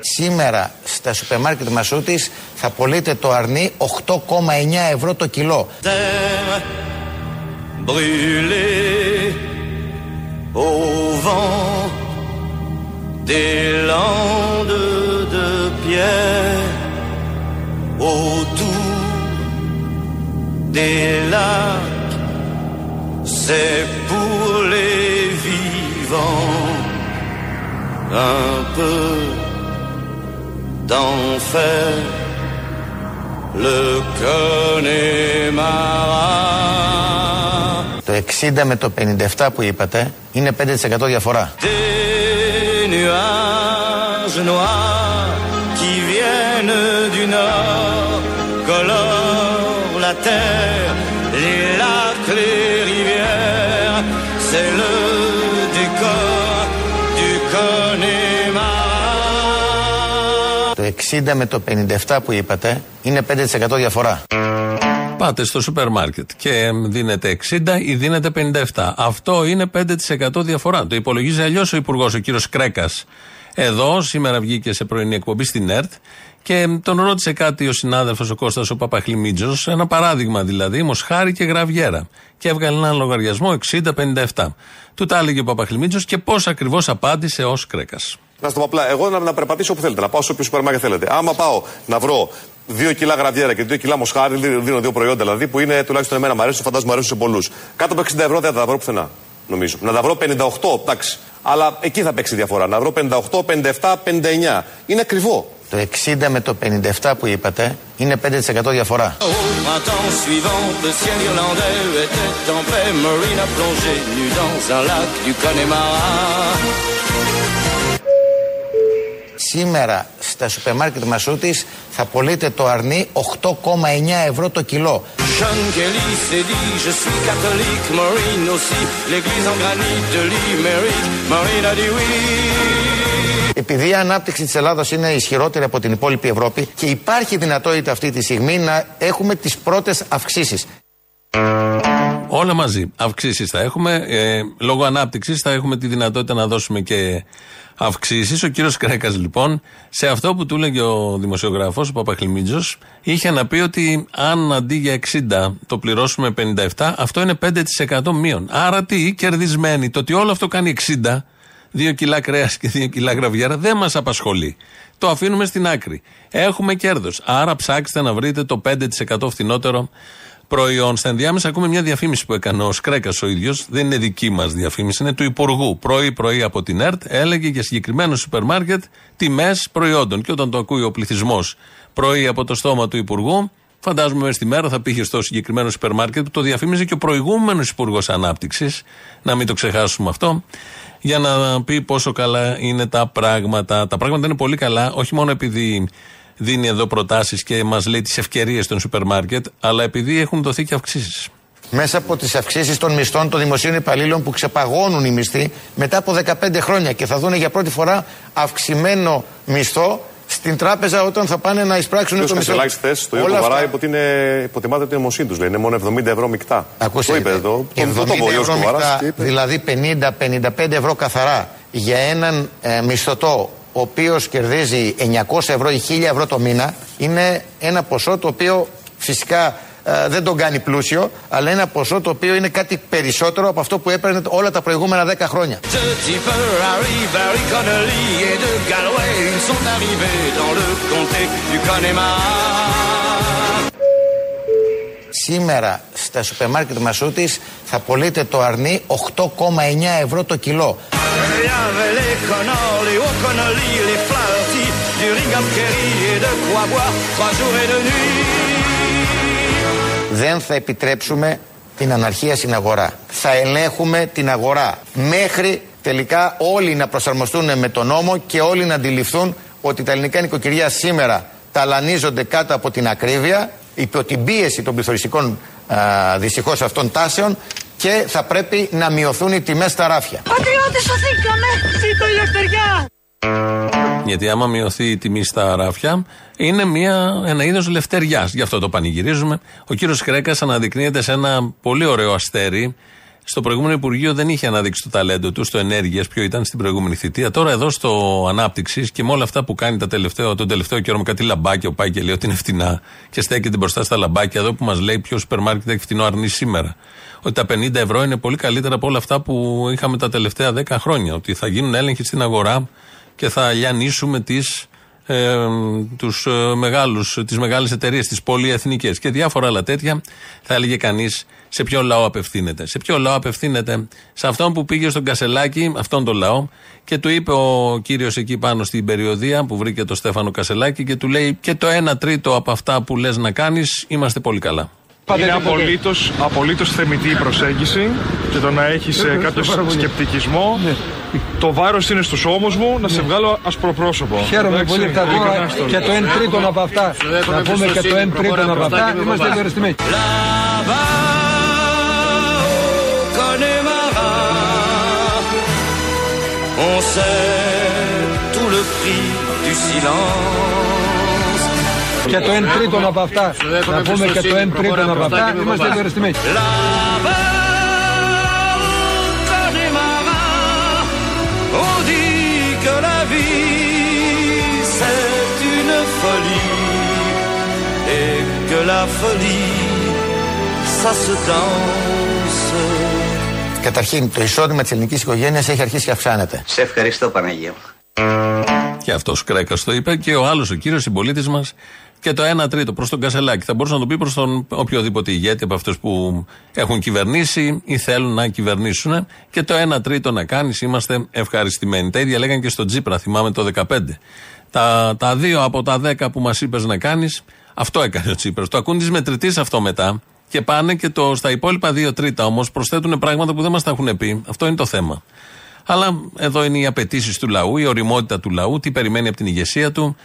Σήμερα στα σούπερ μάρκετ Μασούτης θα πωλείτε το αρνί 8,9 ευρώ το κιλό. brûlé au vent des landes de pierre autour des lacs, c'est pour les vivants un peu d'enfer. Le Connemara. Το 60 με το 57 που είπατε είναι 5% διαφορά. Des nuages noirs qui viennent du nord colorent la terre, les lacs, les rivières. C'est le décor du Connemara. Το 60 με το 57 που είπατε είναι 5% διαφορά. Πάτε στο σούπερ μάρκετ και δίνετε 60 ή δίνετε 57. Αυτό είναι 5% διαφορά. Το υπολογίζει αλλιώς ο Υπουργός, ο κύριος Κρέκας. Εδώ, σήμερα βγήκε σε πρωινή εκπομπή στην ΕΡΤ και τον ρώτησε κάτι ο συνάδελφος ο Κώστας ο Παπαχλημίτζος, ένα παράδειγμα δηλαδή, Μοσχάρη και Γραβιέρα. Και έβγαλε έναν λογαριασμό 60-57. Του τα έλεγε ο Παπαχλημίτζος και πώς ακριβώς απάντησε ω Κρέκας. Να στο πω απλά, εγώ να, να περπατήσω όπου θέλετε, να πάω σε όποιο σούπερ μάρκετ θέλετε. Άμα πάω να βρω 2 κιλά γραβιέρα και 2 κιλά μοσχάρι, δι- δίνω δύο προϊόντα δηλαδή που είναι τουλάχιστον εμένα μου αρέσουν, φαντάζομαι μου αρέσουν σε πολλούς. Κάτω από 60 ευρώ δεν θα τα βρω πουθενά. Νομίζω. Να τα βρω 58, εντάξει. Αλλά εκεί θα παίξει διαφορά. Να βρω 58, 57, 59. Είναι ακριβό. Το 60 με το 57 που είπατε είναι 5% διαφορά. Σήμερα στα σούπερ μάρκετ Μασούτης θα πωλείτε το αρνί 8,9 ευρώ το κιλό. John Kelly s'est dit, je suis catholique, Marine aussi. L'église en granit de l'Imérique, Marine a dit oui. Επειδή η ανάπτυξη της Ελλάδας είναι ισχυρότερη από την υπόλοιπη Ευρώπη και υπάρχει δυνατότητα αυτή τη στιγμή να έχουμε τις πρώτες αυξήσεις. Όλα μαζί. Αυξήσεις θα έχουμε. Ε, λόγω ανάπτυξης θα έχουμε τη δυνατότητα να δώσουμε και αυξήσεις. Ο κύριος Κρέκας, λοιπόν, σε αυτό που του έλεγε ο δημοσιογράφος, ο Παπαχλημίτζος, είχε να πει ότι αν αντί για 60 το πληρώσουμε 57, αυτό είναι 5% μείον. Άρα τι, κερδισμένοι. Το ότι όλο αυτό κάνει 60, 2 κιλά κρέας και 2 κιλά γραβιέρα, δεν μας απασχολεί. Το αφήνουμε στην άκρη. Έχουμε κέρδος. Άρα ψάξτε να βρείτε το 5% φθηνότερο προϊόν. Στα ενδιάμεσα ακούμε μια διαφήμιση που έκανε ο Σκρέκας ο ίδιος. Δεν είναι δική μας διαφήμιση, είναι του Υπουργού. Πρωί-πρωί από την ΕΡΤ έλεγε για συγκεκριμένο σούπερ μάρκετ τιμές προϊόντων. Και όταν το ακούει ο πληθυσμός πρωί από το στόμα του Υπουργού, φαντάζομαι μέσα στη μέρα θα πήγε στο συγκεκριμένο σούπερ μάρκετ που το διαφήμιζε και ο προηγούμενος Υπουργός Ανάπτυξης. Να μην το ξεχάσουμε αυτό. Για να πει πόσο καλά είναι τα πράγματα. Τα πράγματα είναι πολύ καλά, όχι μόνο επειδή δίνει εδώ προτάσεις και μας λέει τις ευκαιρίες των σούπερ μάρκετ, αλλά επειδή έχουν δοθεί και αυξήσεις. Μέσα από τις αυξήσεις των μισθών των δημοσίων υπαλλήλων που ξεπαγώνουν οι μισθοί μετά από 15 χρόνια και θα δουν για πρώτη φορά αυξημένο μισθό στην τράπεζα όταν θα πάνε να εισπράξουν Ποιο το μισθό. Κασελάκης χθε το Όλα είπε αυτά. Κοβαρά είπε ότι είναι, υποτιμάται την αιμοσύνη τους. Είναι μόνο 70 ευρώ μεικτά. Ακούστε, το είπε εδώ. 70 Το, το, το είπε ο Γιώργος ευρώ Κοβαράς μεικτά, και είπε. δηλαδή 50-55 ευρώ καθαρά για έναν ε, μισθωτό ο οποίος κερδίζει 900 ευρώ ή 1000 ευρώ το μήνα είναι ένα ποσό το οποίο φυσικά ε, δεν τον κάνει πλούσιο αλλά είναι ένα ποσό το οποίο είναι κάτι περισσότερο από αυτό που έπαιρνε όλα τα προηγούμενα 10 χρόνια. Ce type Harry, Barry Connolly et de Galway, ils sont arrivés dans le comté du Connemara. Σήμερα στα σούπερ μάρκετ Μασούτης θα πωλείτε το αρνί 8,9 ευρώ το κιλό. Il y avait les Connors, les O'Connolly, les Flaherty, du Ringham Kerry et de quoi boire trois jours et deux nuits. Δεν θα επιτρέψουμε την αναρχία στην αγορά. Θα ελέγχουμε την αγορά μέχρι τελικά όλοι να προσαρμοστούν με τον νόμο και όλοι να αντιληφθούν ότι τα ελληνικά νοικοκυριά σήμερα ταλανίζονται κάτω από την ακρίβεια υπό την πίεση των πληθωριστικών δυστυχώς αυτών τάσεων και θα πρέπει να μειωθούν οι τιμές στα ράφια. Πατριώτε, σωθήκαμε! Ζήτω η ελευθεριά! Γιατί άμα μειωθεί η τιμή στα ράφια, είναι μια, ένα είδος λευτεριάς. Γι' αυτό το πανηγυρίζουμε. Ο κύριος Κρέκας αναδεικνύεται σε ένα πολύ ωραίο αστέρι. Στο προηγούμενο Υπουργείο δεν είχε αναδείξει το ταλέντο του, στο ενέργειας, ποιο ήταν στην προηγούμενη θητεία. Τώρα εδώ στο ανάπτυξης και με όλα αυτά που κάνει τα τελευταίο, τον τελευταίο καιρό με κάτι λαμπάκια, ο πάει και λέει ότι είναι φτηνά και στέκεται μπροστά στα λαμπάκια εδώ που μας λέει ποιος σούπερ μάρκετ έχει φτηνό αρνή σήμερα. Ότι τα 50 ευρώ είναι πολύ καλύτερα από όλα αυτά που είχαμε τα τελευταία 10 χρόνια. Ότι θα γίνουν έλεγχοι στην αγορά και θα λιανίσουμε τις, ε, τους, ε, μεγάλους, τις μεγάλες εταιρείες, τις πολυεθνικές και διάφορα άλλα τέτοια θα έλεγε κανείς σε ποιο λαό απευθύνεται. Σε ποιο λαό απευθύνεται; Σε αυτόν που πήγε στον Κασελάκη, αυτόν τον λαό, και του είπε ο κύριος εκεί πάνω στην περιοδία που βρήκε το Στέφανο Κασελάκη και του λέει: Και το 1 τρίτο από αυτά που λες να κάνεις, είμαστε πολύ καλά. Είναι απολύτως, απολύτως θεμητή η προσέγγιση και το να έχεις ε, κάποιο σκεπτικισμό. Το βάρος είναι στους ώμους μου να σε βγάλω ασπροπρόσωπο. Χαίρομαι Εντάξει, πολύ που τα ειλικρινά δω στο και το 1 τρίτο από αυτά. Να πούμε και το 1 τρίτο από αυτά. Είμαστε ευχαριστημένοι. Là-bas, au Connemara, on sait tout le prix du silence. Και το 1 τρίτο από αυτά. Να πούμε και το 1 τρίτο από αυτά. Είμαστε ευχαριστημένοι. Là-bas, au Connemara, on dit que la vie c'est une folie et que la folie ça se danse. Καταρχήν, το εισόδημα της ελληνικής οικογένειας έχει αρχίσει και αυξάνεται. Σε ευχαριστώ Παναγία μου. Και αυτός Κρέκας το είπε και ο άλλος, ο κύριος συμπολίτης μας, και το 1 τρίτο προς τον Κασελάκη. Θα μπορούσε να το πει προς τον οποιοδήποτε ηγέτη από αυτούς που έχουν κυβερνήσει ή θέλουν να κυβερνήσουν. Και το 1 τρίτο να κάνεις, είμαστε ευχαριστημένοι. Τα ίδια λέγανε και στον Τζίπρα, θυμάμαι το 15. Τα, τα δύο από τα 10 που μας είπες να κάνεις, αυτό έκανε ο Τσίπρα. Το ακούν τη μετρητή αυτό μετά. Και πάνε και το, στα υπόλοιπα δύο τρίτα όμως προσθέτουν πράγματα που δεν μας τα έχουν πει. Αυτό είναι το θέμα. Αλλά εδώ είναι οι απαιτήσεις του λαού, η οριμότητα του λαού, τι περιμένει από την ηγεσία του,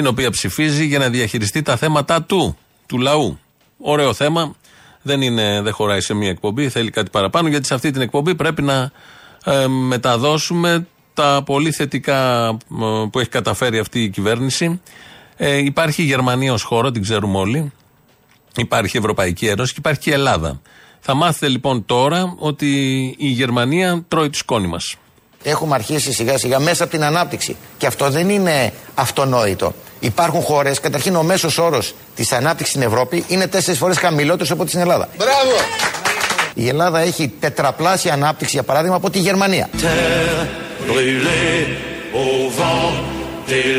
την οποία ψηφίζει για να διαχειριστεί τα θέματα του, του λαού. Ωραίο θέμα. Δεν, είναι, δεν χωράει σε μία εκπομπή, θέλει κάτι παραπάνω, γιατί σε αυτή την εκπομπή πρέπει να ε, μεταδώσουμε τα πολύ θετικά ε, που έχει καταφέρει αυτή η κυβέρνηση. Ε, υπάρχει η Γερμανία ως χώρο, την ξέρουμε όλοι. Υπάρχει η Ευρωπαϊκή Ένωση και υπάρχει και η Ελλάδα. Θα μάθετε λοιπόν τώρα ότι η Γερμανία τρώει τη σκόνη μας. Έχουμε αρχίσει σιγά σιγά μέσα από την ανάπτυξη. Και αυτό δεν είναι αυτονόητο. Υπάρχουν χώρε, καταρχήν ο μέσο όρο τη ανάπτυξη στην Ευρώπη είναι τέσσερι φορέ χαμηλότερο από ό,τι στην Ελλάδα. Bravo Η Ελλάδα έχει τετραπλάσια ανάπτυξη, για παράδειγμα, από τη Γερμανία. Terre brûlée au vent des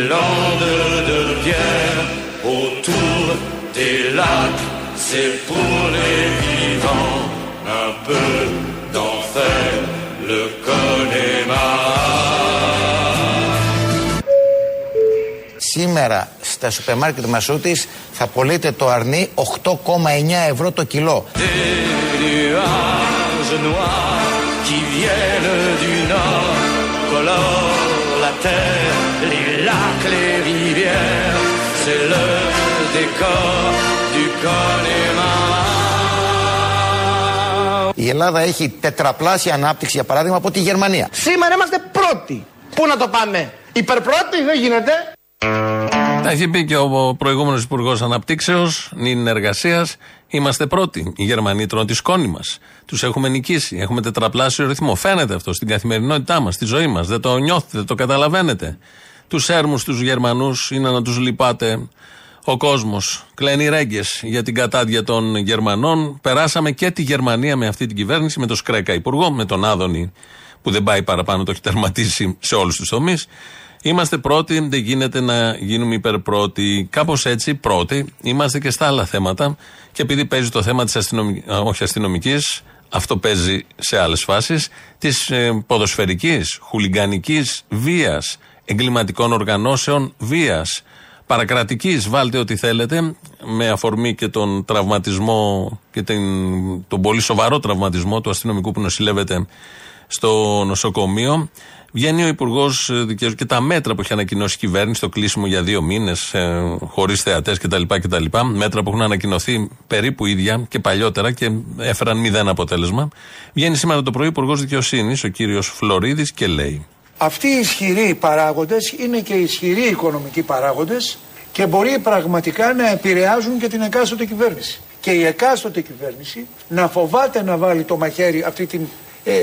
Σήμερα στα σούπερ μάρκετ Μασούτης θα πωλείται το αρνί 8,9 ευρώ το κιλό. Des nuages noirs qui viennent du nord colorent la terre, les lacs, les rivières. C'est le décor du Connemara. Η Ελλάδα έχει τετραπλάσια ανάπτυξη, για παράδειγμα, από τη Γερμανία. Σήμερα είμαστε πρώτοι. Πού να το πάμε, υπερπρώτη δεν γίνεται. Τα έχει πει και ο προηγούμενος Υπουργός Αναπτύξεως, νυν εργασίας. Είμαστε πρώτοι. Οι Γερμανοί τρώνε τη σκόνη μας. Τους έχουμε νικήσει. Έχουμε τετραπλάσιο ρυθμό. Φαίνεται αυτό στην καθημερινότητά μας, στη ζωή μας. Δεν το νιώθετε, δεν το καταλαβαίνετε. Τους έρμους τους Γερμανούς είναι να τους λυπάτε ο κόσμος. Κλαίνει ρέγγες για την κατάδια των Γερμανών. Περάσαμε και τη Γερμανία με αυτή την κυβέρνηση, με τον Σκρέκα Υπουργό, με τον Άδωνη που δεν πάει παραπάνω, το έχει τερματίσει σε όλους τους τομείς. Είμαστε πρώτοι, δεν γίνεται να γίνουμε υπερπρώοι. Κάπως έτσι, πρώτοι, είμαστε και στα άλλα θέματα. Και επειδή παίζει το θέμα της αστυνομική, όχι αστυνομικής, αυτό παίζει σε άλλες φάσεις, της ε, ποδοσφαιρικής, χουλιγκανικής βίας, εγκληματικών οργανώσεων βίας, παρακρατικής, βάλτε ό,τι θέλετε, με αφορμή και τον τραυματισμό και την, τον πολύ σοβαρό τραυματισμό του αστυνομικού που νοσηλεύεται στο νοσοκομείο. Βγαίνει ο Υπουργός Δικαιοσύνη και τα μέτρα που έχει ανακοινώσει η κυβέρνηση, το κλείσιμο για δύο μήνες, ε, χωρίς θεατές κτλ, κτλ. Μέτρα που έχουν ανακοινωθεί περίπου ίδια και παλιότερα και έφεραν μηδέν αποτέλεσμα. Βγαίνει σήμερα το πρωί ο Υπουργός Δικαιοσύνης, ο κύριος Φλωρίδης, και λέει. Αυτοί οι ισχυροί παράγοντες είναι και ισχυροί οικονομικοί παράγοντες και μπορεί πραγματικά να επηρεάζουν και την εκάστοτε κυβέρνηση. Και η εκάστοτε κυβέρνηση να φοβάται να βάλει το μαχαίρι αυτή την ε, ε,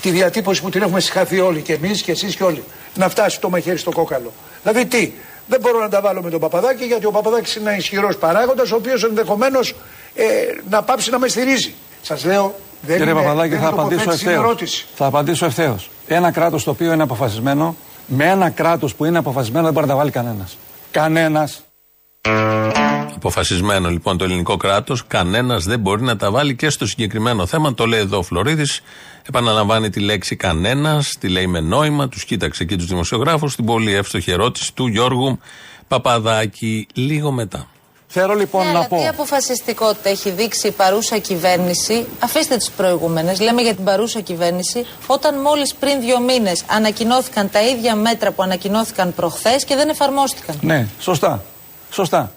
τη διατύπωση που την έχουμε συγχαθεί όλοι και εμείς και εσείς και όλοι να φτάσει το μαχαίρι στο κόκαλο. Δηλαδή τι, δεν μπορώ να τα βάλω με τον Παπαδάκη γιατί ο Παπαδάκης είναι ένα ισχυρός παράγοντας ο οποίος ενδεχομένως ε, να πάψει να με στηρίζει. Σας λέω δεν Κύριε είναι, Παπαδάκη, δεν θα είναι απαντήσω τοποθέτηση, είναι ευθέω. ερώτηση. Θα απαντήσω ευθέως. Ένα κράτος το οποίο είναι αποφασισμένο, με ένα κράτος που είναι αποφασισμένο δεν μπορεί να τα βάλει κανένας. Κανένας. Αποφασισμένο λοιπόν το ελληνικό κράτος, κανένας δεν μπορεί να τα βάλει και στο συγκεκριμένο θέμα. Το λέει εδώ ο Φλωρίδης. Επαναλαμβάνει τη λέξη κανένας, τη λέει με νόημα. Τους κοίταξε εκεί τους δημοσιογράφους. Την πολύ εύστοχη ερώτηση του Γιώργου Παπαδάκη λίγο μετά. Θέλω λοιπόν Ναι, να αλλά πω. τι αποφασιστικότητα έχει δείξει η παρούσα κυβέρνηση, αφήστε τις προηγούμενες, λέμε για την παρούσα κυβέρνηση, όταν μόλις πριν δύο μήνες ανακοινώθηκαν τα ίδια μέτρα που ανακοινώθηκαν προχθές και δεν εφαρμόστηκαν. Ναι, σωστά. Σωστά.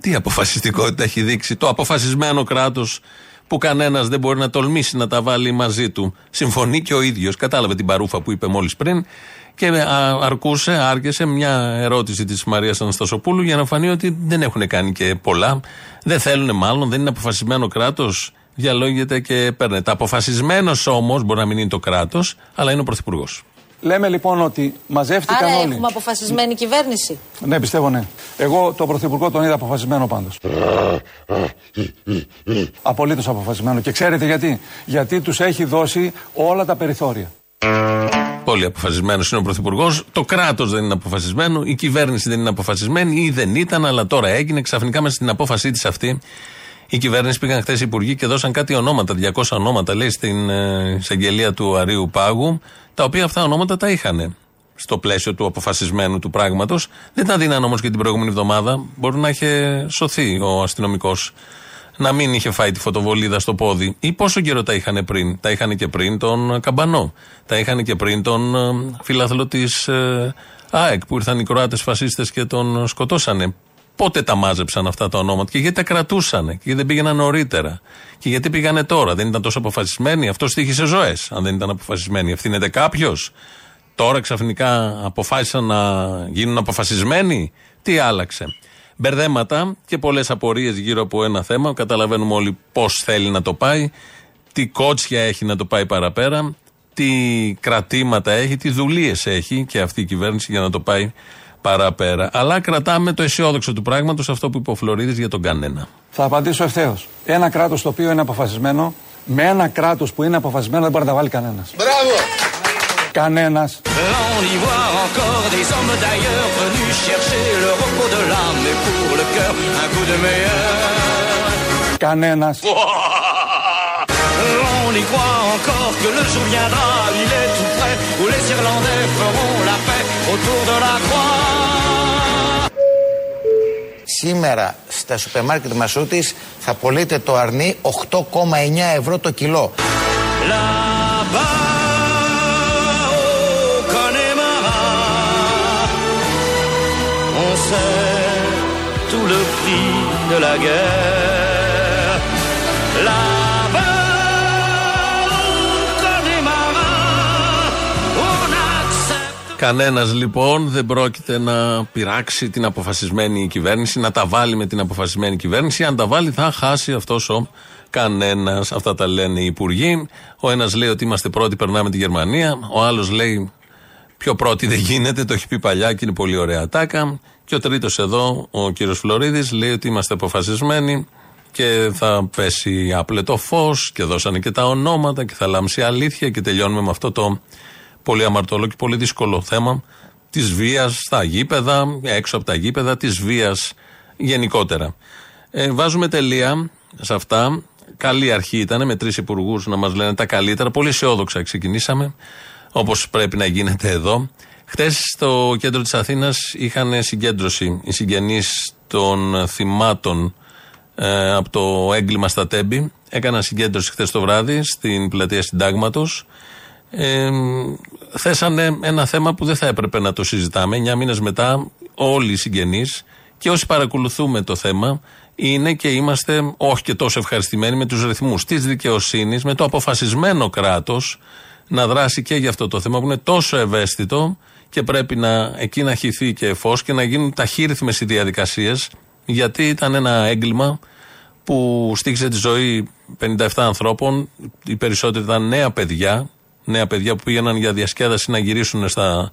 Τι αποφασιστικότητα έχει δείξει το αποφασισμένο κράτος που κανένας δεν μπορεί να τολμήσει να τα βάλει μαζί του. Συμφωνεί και ο ίδιος. Κατάλαβε την παρούφα που είπε μόλις πριν και α, αρκούσε, άργησε μια ερώτηση της Μαρίας Αναστασοπούλου για να φανεί ότι δεν έχουν κάνει και πολλά. Δεν θέλουν μάλλον, δεν είναι αποφασισμένο κράτος. Διαλόγεται και παίρνεται. Αποφασισμένος όμως, μπορεί να μην είναι το κράτος, αλλά είναι ο Πρωθυπουργός. Λέμε λοιπόν ότι μαζεύτηκαν Άρα όλοι. έχουμε αποφασισμένη κυβέρνηση. Ναι, πιστεύω ναι. Εγώ τον Πρωθυπουργό τον είδα αποφασισμένο πάντως. Απολύτως αποφασισμένο. Και ξέρετε γιατί; Γιατί τους έχει δώσει όλα τα περιθώρια. Πολύ αποφασισμένος είναι ο Πρωθυπουργός. Το κράτος δεν είναι αποφασισμένο. Η κυβέρνηση δεν είναι αποφασισμένη ή δεν ήταν, αλλά τώρα έγινε. Ξαφνικά μέσα στην απόφασή της αυτή, η κυβέρνηση πήγαν χθες οι υπουργοί και δώσαν κάτι ονόματα, 200 ονόματα, λέει, στην ε, εισαγγελία του Αρίου Πάγου, τα οποία αυτά ονόματα τα είχαν στο πλαίσιο του αποφασισμένου του πράγματος. Δεν τα δίναν όμως και την προηγούμενη εβδομάδα. Μπορεί να είχε σωθεί ο αστυνομικός να μην είχε φάει τη φωτοβολίδα στο πόδι. Ή πόσο καιρό τα είχαν πριν; Τα είχαν και πριν τον Καμπανό. Τα είχαν και πριν τον ε, φίλαθλο της ε, ΑΕΚ που ήρθαν οι Κροάτες φασίστες και τον σκοτώσανε. Πότε τα μάζεψαν αυτά τα ονόματα και γιατί τα κρατούσαν και γιατί δεν πήγαιναν νωρίτερα. Και γιατί πήγανε τώρα. Δεν ήταν τόσο αποφασισμένοι. Αυτό στήχησε ζωές. Αν δεν ήταν αποφασισμένοι. Ευθύνεται κάποιος. Τώρα ξαφνικά αποφάσισαν να γίνουν αποφασισμένοι. Τι άλλαξε. Μπερδέματα και πολλές απορίες γύρω από ένα θέμα. Καταλαβαίνουμε όλοι πώς θέλει να το πάει, τι κότσια έχει να το πάει παραπέρα, τι κρατήματα έχει, τι δουλείε έχει και αυτή η κυβέρνηση για να το πάει παραπέρα. Αλλά κρατάμε το αισιόδοξο του πράγματος, αυτό που είπε ο Φλωρίδης για τον κανένα. Θα απαντήσω ευθέως. Ένα κράτος το οποίο είναι αποφασισμένο, με ένα κράτος που είναι αποφασισμένο δεν μπορεί να τα βάλει κανένας. Μπράβο! Κανένας. Là, on y voit encore des hommes d'ailleurs venus chercher le repos de l'âme et pour le cœur un coup de meilleur. Κανένας. On y croit encore que le jour viendra, il est tout près, où les Irlandais feront la paix Σήμερα στα σούπερ μάρκετ μασούτη θα πωλείτε το αρνί 8,9 ευρώ το κιλό. Λα πα. Ο το. Κανένας λοιπόν δεν πρόκειται να πειράξει την αποφασισμένη κυβέρνηση, να τα βάλει με την αποφασισμένη κυβέρνηση. Αν τα βάλει, θα χάσει αυτός ο κανένας. Αυτά τα λένε οι υπουργοί. Ο ένας λέει ότι είμαστε πρώτοι, περνάμε τη Γερμανία. Ο άλλος λέει πιο πρώτη δεν γίνεται, το έχει πει παλιά και είναι πολύ ωραία τάκα. Και ο τρίτος εδώ, ο κύριος Φλωρίδης, λέει ότι είμαστε αποφασισμένοι και θα πέσει άπλετο φως και δώσανε και τα ονόματα και θα λάμψει αλήθεια και τελειώνουμε με αυτό το πολύ αμαρτωλό και πολύ δύσκολο θέμα της βίας στα γήπεδα, έξω από τα γήπεδα, της βίας γενικότερα. Ε, βάζουμε τελεία σε αυτά. Καλή αρχή ήταν με τρεις υπουργούς να μας λένε τα καλύτερα. Πολύ αισιόδοξα ξεκινήσαμε, όπως πρέπει να γίνεται εδώ. Χθε στο κέντρο της Αθήνας είχαν συγκέντρωση οι συγγενείς των θυμάτων ε, από το έγκλημα στα Τέμπη. Έκαναν συγκέντρωση χθε το βράδυ στην πλατεία Συντάγματος ε, θέσανε ένα θέμα που δεν θα έπρεπε να το συζητάμε. Εννιά μήνες μετά, όλοι οι συγγενείς και όσοι παρακολουθούμε το θέμα, είναι και είμαστε όχι και τόσο ευχαριστημένοι με τους ρυθμούς της δικαιοσύνης, με το αποφασισμένο κράτος να δράσει και για αυτό το θέμα που είναι τόσο ευαίσθητο και πρέπει να εκεί να χυθεί και φως και να γίνουν ταχύρυθμες οι διαδικασίες, γιατί ήταν ένα έγκλημα που στήχησε τη ζωή 57 ανθρώπων. Οι περισσότεροι ήταν νέα παιδιά, νέα παιδιά που πήγαιναν για διασκέδαση να γυρίσουν στα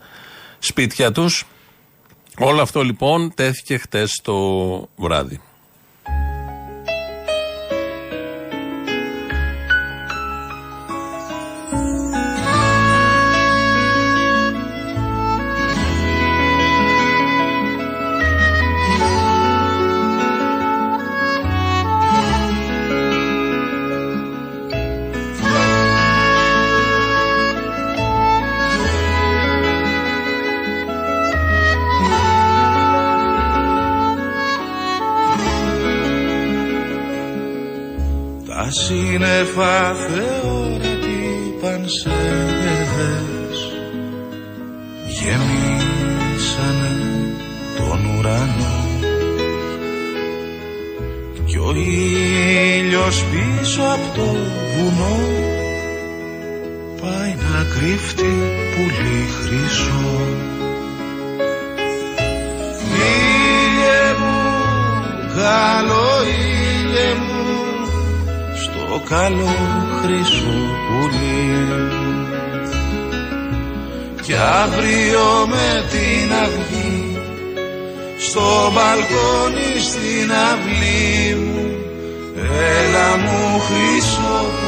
σπίτια τους. Όλο αυτό λοιπόν τέθηκε χτες το βράδυ. Σύννεφα θεόρατοι πανσέδες γεμίσανε τον ουρανό. Κι ο ήλιος πίσω από το βουνό πάει να κρύφτει πουλί χρυσό. Ήλιε μου, καλό ήλιε μου στο καλό χρυσό πουλί. Κι αύριο με την αυγή στο μπαλκόνι στην αυλή μου έλα μου χρυσό πουλί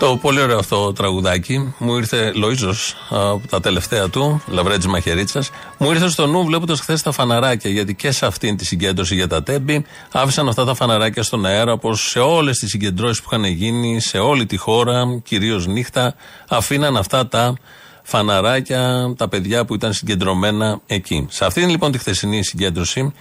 Το πολύ ωραίο αυτό τραγουδάκι μου ήρθε Λοίζος από τα τελευταία του, Λαβρέτζη Μαχαιρίτσα. Μου ήρθε στο νου βλέποντας χθες τα φαναράκια. Γιατί και σε αυτήν τη συγκέντρωση για τα τέμπη άφησαν αυτά τα φαναράκια στον αέρα, όπως σε όλες τις συγκεντρώσεις που είχαν γίνει σε όλη τη χώρα, κυρίως νύχτα, αφήναν αυτά τα φαναράκια, τα παιδιά που ήταν συγκεντρωμένα εκεί. Σε αυτήν λοιπόν τη χθεσινή συγκέντρωση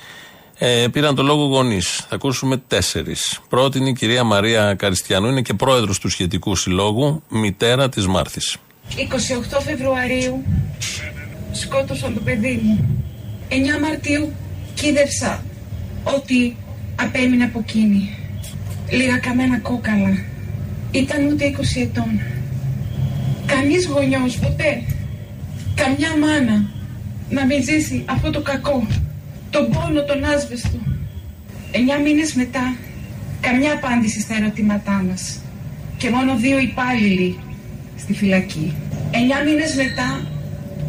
ε, πήραν το λόγο γονείς. Θα ακούσουμε τέσσερις. Πρώτη είναι η κυρία Μαρία Καριστιανού, είναι και πρόεδρος του σχετικού συλλόγου, μητέρα της Μάρθης. 28 Φεβρουαρίου σκότωσαν το παιδί μου. 9 Μαρτίου κίδευσα ότι απέμεινε από εκείνη. Λίγα καμένα κόκαλα. Ήταν ούτε 20 ετών. Κανείς γονιός ποτέ, καμιά μάνα να μην ζήσει αυτό το κακό, τον πόνο, τον άσβεστο. Εννιά μήνες μετά, καμιά απάντηση στα ερωτήματά μας και μόνο δύο υπάλληλοι στη φυλακή. Εννιά μήνες μετά,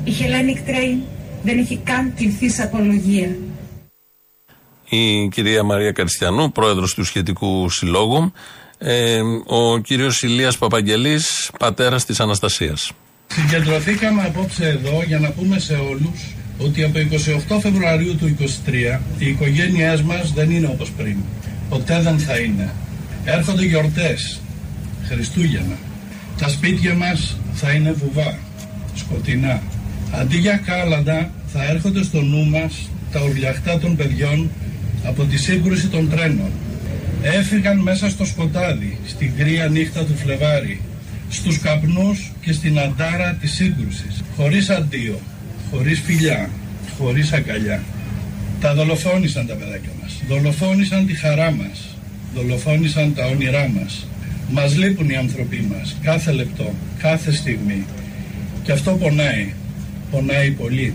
η Hellenic Train δεν είχε καν κληθεί σε απολογία. Η κυρία Μαρία Καριστιανού, πρόεδρος του σχετικού συλλόγου. Ε, ο κύριος Ηλίας Παπαγγελής, πατέρας της Αναστασίας. Συγκεντρωθήκαμε απόψε εδώ για να πούμε σε όλους ότι από 28 Φεβρουαρίου του 23 οι οικογένειές μας δεν είναι όπως πριν. Ποτέ δεν θα είναι. Έρχονται γιορτές, Χριστούγεννα. Τα σπίτια μας θα είναι βουβά, σκοτεινά. Αντί για κάλαντα θα έρχονται στο νου μας τα ουρλιαχτά των παιδιών από τη σύγκρουση των τρένων. Έφυγαν μέσα στο σκοτάδι, στην κρύα νύχτα του Φλεβάρι, στους καπνούς και στην αντάρα της σύγκρουσης, χωρίς αντίο, χωρίς φιλιά, χωρίς αγκαλιά. Τα δολοφόνησαν τα παιδάκια μας, δολοφόνησαν τη χαρά μας, δολοφόνησαν τα όνειρά μας. Μας λείπουν οι άνθρωποι μας, κάθε λεπτό, κάθε στιγμή. Και αυτό πονάει, πονάει πολύ.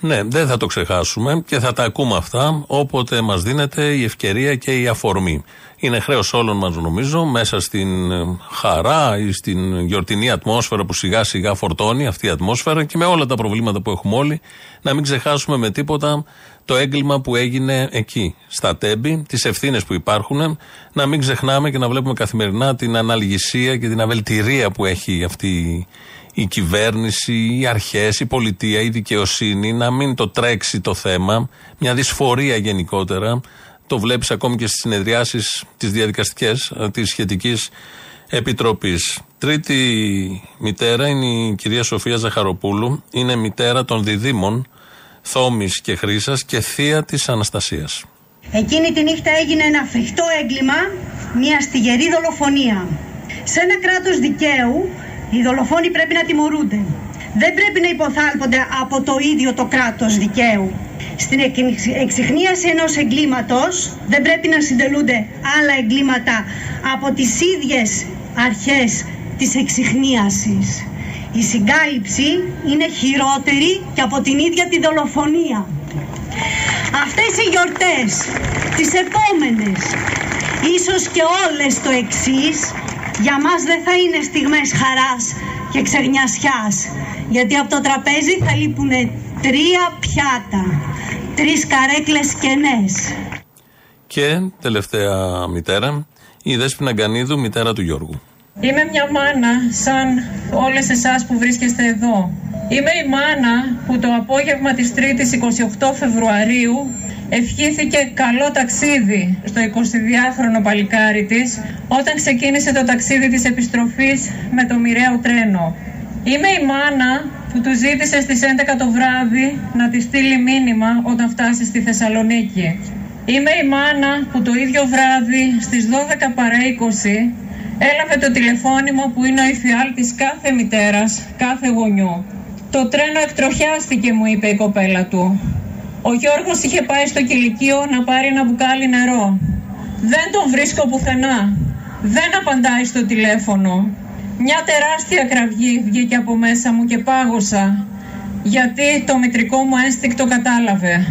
Ναι, δεν θα το ξεχάσουμε και θα τα ακούμε αυτά όποτε μας δίνεται η ευκαιρία και η αφορμή. Είναι χρέος όλων μας, νομίζω, μέσα στην ε, χαρά ή στην γιορτινή ατμόσφαιρα που σιγά σιγά φορτώνει αυτή η ατμόσφαιρα και με όλα τα προβλήματα που έχουμε όλοι, να μην ξεχάσουμε με τίποτα το έγκλημα που έγινε εκεί, στα τέμπη, τις ευθύνες που υπάρχουν, να μην ξεχνάμε και να βλέπουμε καθημερινά την αναλγησία και την αβελτηρία που έχει αυτή η κυβέρνηση, οι αρχές, η πολιτεία, η δικαιοσύνη, να μην το τρέξει το θέμα, μια δυσφορία γενικότερα. Το βλέπεις ακόμη και στις συνεδριάσεις τις διαδικαστικές της σχετικής επιτροπής. Τρίτη μητέρα είναι η κυρία Σοφία Ζαχαροπούλου. Είναι μητέρα των διδήμων Θόμης και Χρήσας και θεία της Αναστασίας. Εκείνη τη νύχτα έγινε ένα φρικτό έγκλημα, μια στιγερή δολοφονία. Σε ένα κράτος δικαίου Οι δολοφόνοι πρέπει να τιμωρούνται. Δεν πρέπει να υποθάλπονται από το ίδιο το κράτος δικαίου. Στην εξ- εξυχνίαση ενός εγκλήματος δεν πρέπει να συντελούνται άλλα εγκλήματα από τις ίδιες αρχές της εξυχνίασης. Η συγκάλυψη είναι χειρότερη και από την ίδια τη δολοφονία. Αυτές οι γιορτές, τις επόμενες, ίσως και όλες το εξής, για μας δεν θα είναι στιγμές χαράς και ξερνιασιάς, γιατί από το τραπέζι θα λείπουν τρία πιάτα, τρεις καρέκλες κενές. Και τελευταία μητέρα, η Δέσποινα Γκανίδου, μητέρα του Γιώργου. Είμαι μια μάνα σαν όλες εσάς που βρίσκεστε εδώ. Είμαι η μάνα που το απόγευμα της 3ης 28 Φεβρουαρίου ευχήθηκε καλό ταξίδι στο 22χρονο παλικάρι της όταν ξεκίνησε το ταξίδι της επιστροφής με το μοιραίο τρένο. Είμαι η μάνα που του ζήτησε στις 11 το βράδυ να της στείλει μήνυμα όταν φτάσει στη Θεσσαλονίκη. Είμαι η μάνα που το ίδιο βράδυ στις 12 παρά 20 έλαβε το τηλεφώνημα που είναι ο εφιάλτης κάθε μητέρας, κάθε γονιού. Το τρένο εκτροχιάστηκε μου είπε η κοπέλα του. Ο Γιώργος είχε πάει στο κηλικείο να πάρει ένα μπουκάλι νερό. Δεν τον βρίσκω πουθενά. Δεν απαντάει στο τηλέφωνο. Μια τεράστια κραυγή βγήκε από μέσα μου και πάγωσα γιατί το μητρικό μου ένστικτο κατάλαβε.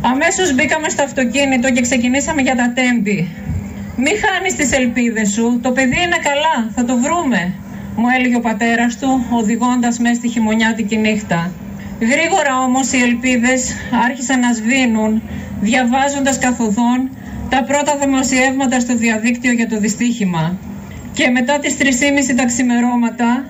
Αμέσως μπήκαμε στο αυτοκίνητο και ξεκινήσαμε για τα τέμπη. Μη χάνεις τις ελπίδες σου, το παιδί είναι καλά, θα το βρούμε, μου έλεγε ο πατέρας του, οδηγώντας μέσα στη χειμωνιάτικη νύχτα. Γρήγορα όμως οι ελπίδες άρχισαν να σβήνουν, διαβάζοντας καθοδόν τα πρώτα δημοσιεύματα στο διαδίκτυο για το δυστύχημα. Και μετά τις 3.30 τα ξημερώματα,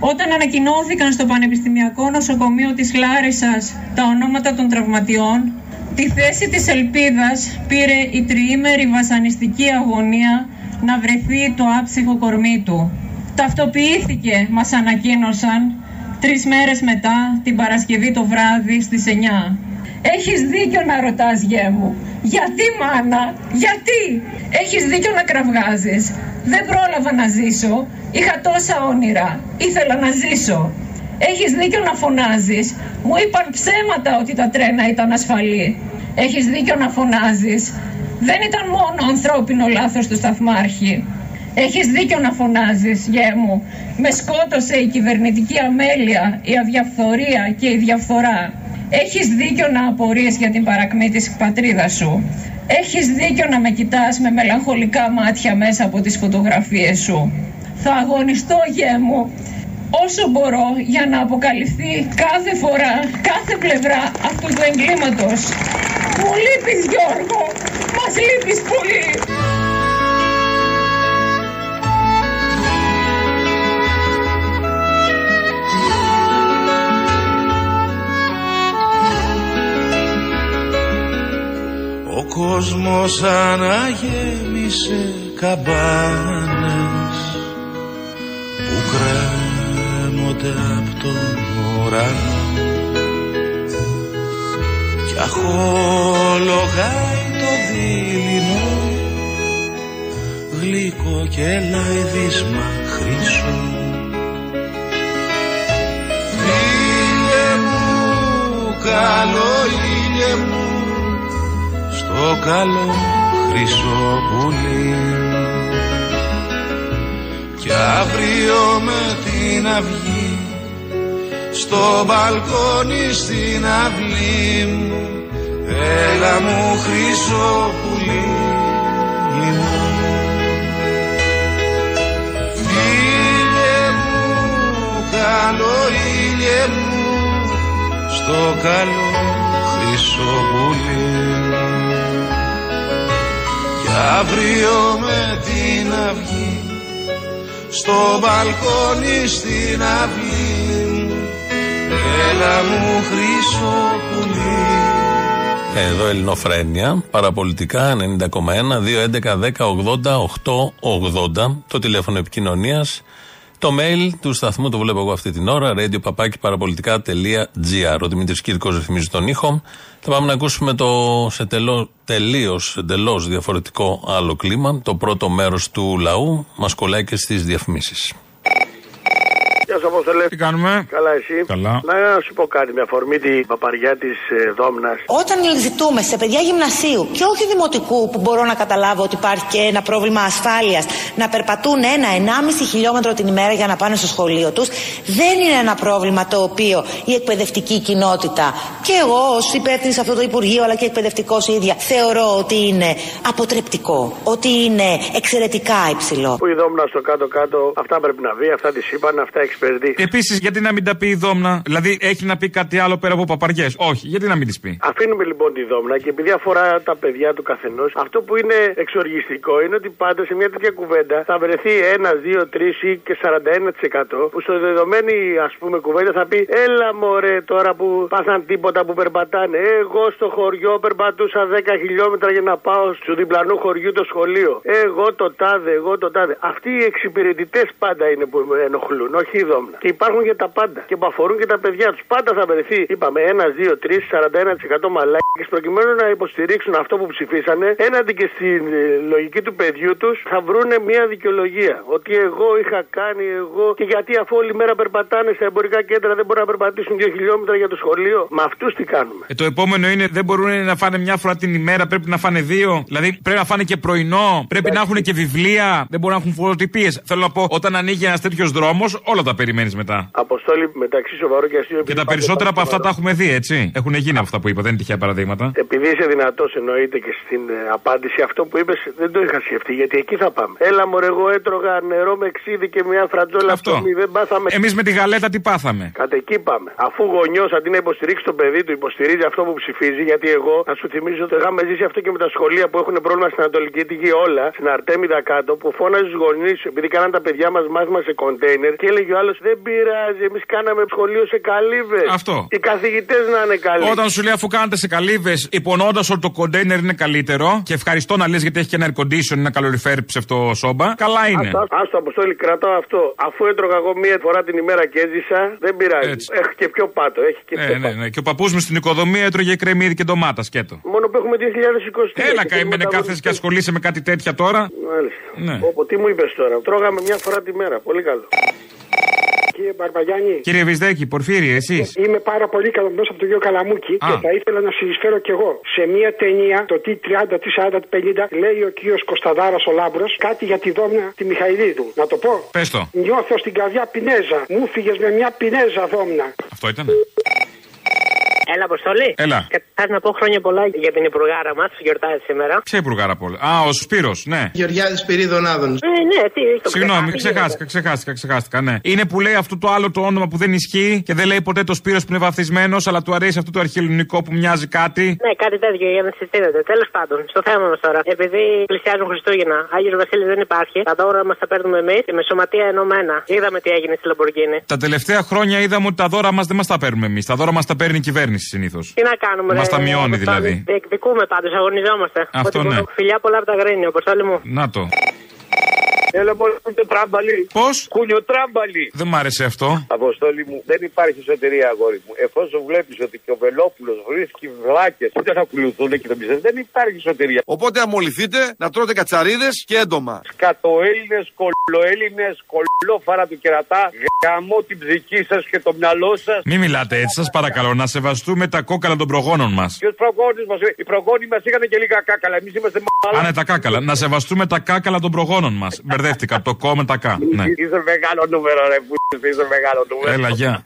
όταν ανακοινώθηκαν στο Πανεπιστημιακό Νοσοκομείο της Λάρισας τα ονόματα των τραυματιών, τη θέση της ελπίδας πήρε η τριήμερη βασανιστική αγωνία να βρεθεί το άψυχο κορμί του. Ταυτοποιήθηκε, μας ανακοίνωσαν, τρεις μέρες μετά, την Παρασκευή το βράδυ στις 9. Έχεις δίκιο να ρωτάς, γέ μου. Γιατί, μάνα, γιατί; Έχεις δίκιο να κραυγάζεις. Δεν πρόλαβα να ζήσω. Είχα τόσα όνειρα. Ήθελα να ζήσω. Έχεις δίκιο να φωνάζεις. Μου είπαν ψέματα ότι τα τρένα ήταν ασφαλή. Έχεις δίκιο να φωνάζεις. Δεν ήταν μόνο ανθρώπινο λάθος του σταθμάρχη. Έχεις δίκιο να φωνάζεις, γέ μου. Με σκότωσε η κυβερνητική αμέλεια, η αδιαφθορία και η διαφθορά. Έχεις δίκιο να απορείς για την παρακμή της πατρίδας σου. Έχεις δίκιο να με κοιτάς με μελαγχολικά μάτια μέσα από τις φωτογραφίες σου. Θα αγωνιστώ, γέ μου, όσο μπορώ για να αποκαλυφθεί κάθε φορά, κάθε πλευρά αυτού του εγκλήματος. Μου λείπεις Γιώργο, μας λείπεις πολύ. Ο κόσμος αναγέμισε καμπάνες που κρέμονται από τον ουρανό. Κι αχολογάει το δίληνο γλυκό και λαϊδίσμα χρυσό. Ήλιε μου, καλό ήλιε μου. Στο καλό χρυσό πουλί κι αύριο με την αυγή στο μπαλκόνι στην αυλή μου. Έλα μου χρυσό πουλί μου. Ήλιε μου, καλό ήλιε μου στο καλό χρυσό πουλί κι αύριο με την αυγή στο μπαλκόνι στην αυλή μου έλα μου χρυσό πουλί Εδώ Ελληνοφρένια, παραπολιτικά 90,1, 211, 10, 80, 8, 80, το τηλέφωνο επικοινωνίας. Το mail του σταθμού το βλέπω εγώ αυτή την ώρα, radio Ο Δημήτρης Κύρκος ρυθμίζει τον ήχο. Θα πάμε να ακούσουμε το σε τελείως εντελώς διαφορετικό άλλο κλίμα. Το πρώτο μέρος του λαού μας κολλάει και στις διαφημίσεις. Γεια σα, Αποστολέ. Τι κάνουμε; Καλά, εσύ; Καλά. Να σου πω κάτι με αφορμή την παπαριά της ε, Δόμνας. Όταν ζητούμε σε παιδιά γυμνασίου και όχι δημοτικού που μπορώ να καταλάβω ότι υπάρχει και ένα πρόβλημα ασφάλειας να περπατούν ένα-ενάμιση χιλιόμετρο την ημέρα για να πάνε στο σχολείο τους δεν είναι ένα πρόβλημα το οποίο η εκπαιδευτική κοινότητα και εγώ ως υπεύθυνη σε αυτό το Υπουργείο αλλά και εκπαιδευτικός ίδια θεωρώ ότι είναι αποτρεπτικό, ότι είναι εξαιρετικά υψηλό. Που η Δόμνα στο κάτω-κάτω αυτά πρέπει να βγει, αυτά της είπαν, αυτά εξυπηρετεί. Επίσης, γιατί να μην τα πει η Δόμνα; Δηλαδή, έχει να πει κάτι άλλο πέρα από παπαριές; Όχι, γιατί να μην τι πει; Αφήνουμε λοιπόν τη Δόμνα και επειδή αφορά τα παιδιά του καθενός, αυτό που είναι εξοργιστικό είναι ότι πάντα σε μια τέτοια κουβέντα θα βρεθεί 1, 2, 3 ή και 41% που στο δεδομένη ας πούμε κουβέντα θα πει Έλα μωρέ τώρα που πάθαν τίποτα που περπατάνε. Εγώ στο χωριό περπατούσα 10 χιλιόμετρα για να πάω στο διπλανό χωριού το σχολείο. Εγώ το τάδε, εγώ το τάδε. Αυτοί οι εξυπηρετητές πάντα είναι που με ενοχλούν, όχι η Δόμνα. Και υπάρχουν για τα πάντα και που αφορούν και τα παιδιά τους. Πάντα θα βρεθεί, είπαμε, 1, 2, 3, 41% μαλάκες προκειμένου να υποστηρίξουν αυτό που ψηφίσανε έναντι και στην ε, λογική του παιδιού τους θα βρούνε μια δικαιολογία. Ότι εγώ είχα κάνει, εγώ και γιατί αφού όλη μέρα περπατάνε στα εμπορικά κέντρα δεν μπορούν να περπατήσουν 2 χιλιόμετρα για το σχολείο. Με αυτούς τι κάνουμε; Ε, το επόμενο είναι δεν μπορούν να φάνε μια φορά την ημέρα, πρέπει να φάνε δύο. Δηλαδή πρέπει να φάνε και πρωινό, πρέπει να έχουν και βιβλία, δεν μπορούν να έχουν φωτοτυπίες. Θέλω να πω, όταν ανοίγει ένας τέτοιος δρόμος, όλα τα περιμένεις μετά; Αποστόλη μεταξύ σοβαρού και αστείου. Και τα περισσότερα από αυτά τα έχουμε δει, έτσι; Έχουν γίνει από αυτά που είπα, δεν είναι τυχαία παραδείγματα; Επειδή είσαι δυνατός, εννοείται και στην ε, απάντηση, αυτό που είπες δεν το είχα σκεφτεί, γιατί εκεί θα πάμε. Έλα, μωρέ, εγώ έτρωγα νερό με ξύδι και μια φρατζόλα Αυτό. ψωμί, δεν πάθαμε. Εμείς με τη γαλέτα τι πάθαμε; Κατ' εκεί πάμε. Αφού γονιός αντί να υποστηρίξει το παιδί του, υποστηρίζει αυτό που ψηφίζει, γιατί εγώ να σου θυμίζω ότι είχαμε ζήσει αυτό και με τα σχολεία που έχουν πρόβλημα στην Ανατολική Τύχη όλα, στην Αρτέμιδα κάτω, που φώναζε στους γονείς επειδή κάναν τα παιδιά μας μάθημα σε κοντέινερ και έλεγε ο άλλος Δεν πειράζει, εμείς κάναμε σχολείο σε καλύβες. Αυτό. Οι καθηγητές να είναι καλοί. Όταν σου λέει αφού κάνετε σε καλύβες, υπονοώντας ότι το κοντέινερ είναι καλύτερο και ευχαριστώ να λες γιατί έχει και ένα air condition, ένα καλοριφέρ ψευτοσόμπα, καλά είναι. Άστο, άστο αποστόλη, κρατάω αυτό. Αφού έτρωγα εγώ μία φορά την ημέρα και έζησα, δεν πειράζει. Έτσι. Έχει και πιο πάτο. Έχει και πιο Ε, ναι, ναι. Και ο παππούς μου στην οικοδομία έτρωγε κρεμμύδι και ντομάτας σκέτο. Μόνο που έχουμε 2023. Έλα, και καημένε έχουμε κάθε και ασχολείσαι με κάτι τέτοια τώρα. Μάλιστα. Ναι. Όπω τι μου είπες τώρα. Τρώγαμε μια φορά τη μέρα. Πολύ καλό. Κύριε Μπαρμπαγιάννη. Κύριε Βυσδέκη, Πορφύρη, εσείς. Είμαι πάρα πολύ καλωμένο από τον κύριο Καλαμούκη Α. και θα ήθελα να συνεισφέρω κι εγώ. Σε μία ταινία, το T30, T40, T50, λέει ο κύριος Κωνσταντάρας ο Λάμπρος κάτι για τη δόμνα τη Μιχαηλίδου. Να το πω. Πες το. Νιώθω στην καρδιά πινέζα. Μου φύγες με μια πινέζα δόμνα. Αυτό ήταν. Έλα, Αποστολή. Έλα. Καταρχά να πω χρόνια πολλά για την υπουργάρα μας, γιορτάζει σήμερα. Ποια υπουργάρα πόλη. Α, ο Σπύρος, ναι. Γεωργιάδης Πυρίδων Άδων. Ε, ναι, τι. το Συγγνώμη, ξεχάστηκε. ξεχάστηκα, ξεχάστηκα, ξεχάστηκα, ναι. Είναι που λέει αυτό το άλλο το όνομα που δεν ισχύει και δεν λέει ποτέ το Σπύρος που είναι βαφτισμένος, αλλά του αρέσει αυτό το αρχαιολογικό που μοιάζει κάτι. Ναι, κάτι τέτοιο για να συζητήσετε. Τέλος πάντων, στο θέμα μας τώρα. Επειδή πλησιάζουν Χριστούγεννα, Άγιος Βασίλης δεν υπάρχει. Τα δώρα μας τα παίρνουμε εμείς και με σωματεία ενωμένα. Είδαμε τι έγινε στη Λαμπορκίνη. Τα τελευταία χρόνια είδαμε ότι τα δώρα μας δεν μας τα παίρνουμε εμείς. Τα δώρα μας τα παίρνει η κυβέρνηση συνήθως. Τι να κάνουμε, Μας ρε, τα μειώνει, Αποστόλη. δηλαδή. Διεκδικούμε πάντως, αγωνιζόμαστε. Αυτό Ότι ναι. Φιλιά πολλά από τα γρίνια, Αποστόλη μου. Να το. Έλα μόνο το τράμπαλι. Πώς; Κουνιοτράμπαλι. Δεν μ' άρεσε αυτό. Αποστόλη μου, δεν υπάρχει σωτηρία, αγόρι μου. Εφόσον βλέπεις ότι και ο Βελόπουλος βρίσκει βλάκες που δεν θα ακολουθούν και τον πιστεύουν, δεν υπάρχει σωτηρία. Οπότε αμολυθείτε να τρώτε κατσαρίδες και έντομα. Σκατοέλληνες, κολοέλληνες, κολόφαρα του κερατά, γαμώ την ψυχή σας και το μυαλό σας. Μην μιλάτε έτσι, σας παρακαλώ, να σεβαστούμε τα κόκαλα των προγόνων μας. Ποιο προγόνι μας, οι προγόνοι μας είχαν και λίγα κάκαλα. Εμείς είμαστε μάλλον. Άνε τα κάκαλα. Να σεβαστούμε τα κάκαλα των προγόνων μας. Μπερδεύτηκα το κο με τα κα. Ναι. Είσαι μεγάλο νούμερο, ρε που είσαι μεγάλο νούμερο. Έλα, γεια.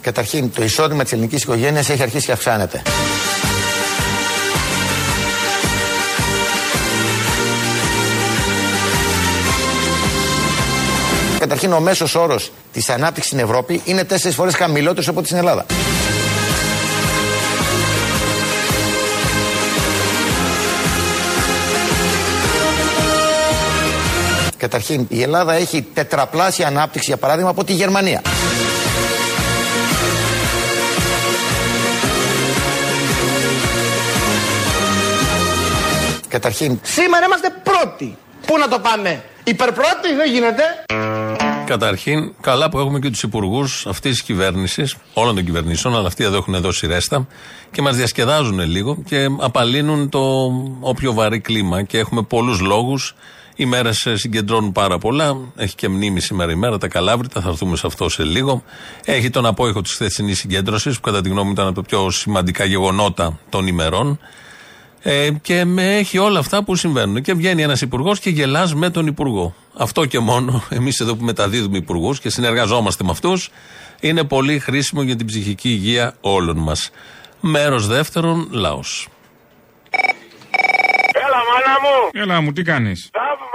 Καταρχήν, το εισόδημα της ελληνικής οικογένειας έχει αρχίσει και αυξάνεται. Καταρχήν, ο μέσος όρος της ανάπτυξης στην Ευρώπη είναι τέσσερις φορές χαμηλότερος από ό,τι στην Ελλάδα. Καταρχήν, η Ελλάδα έχει τετραπλάσια ανάπτυξη, για παράδειγμα, από τη Γερμανία. Καταρχήν, Σήμερα είμαστε πρώτοι. Πού να το πάμε, υπερπρώτη δεν γίνεται; Καταρχήν, καλά που έχουμε και τους υπουργούς αυτής της κυβέρνησης, όλων των κυβερνήσεων, αλλά αυτοί εδώ έχουν δώσει ρέστα και μας διασκεδάζουν λίγο και απαλύνουν το όποιο βαρύ κλίμα. Και έχουμε πολλούς λόγους. Οι μέρες συγκεντρώνουν πάρα πολλά. Έχει και μνήμη σήμερα η μέρα, τα καλάβρητα, θα έρθουμε σε αυτό σε λίγο. Έχει τον απόϊχο της χθεσινής συγκέντρωσης, που κατά τη γνώμη μου ήταν από τα πιο σημαντικά γεγονότα των ημερών. Ε, και με έχει όλα αυτά που συμβαίνουν. Και βγαίνει ένας υπουργός και γελάς με τον υπουργό. Αυτό και μόνο, εμείς εδώ που μεταδίδουμε υπουργούς και συνεργαζόμαστε με αυτούς, είναι πολύ χρήσιμο για την ψυχική υγεία όλων μας. Μέρος δεύτερον, λαός. Έλα, μάνα μου. Έλα μου, τι κάνεις;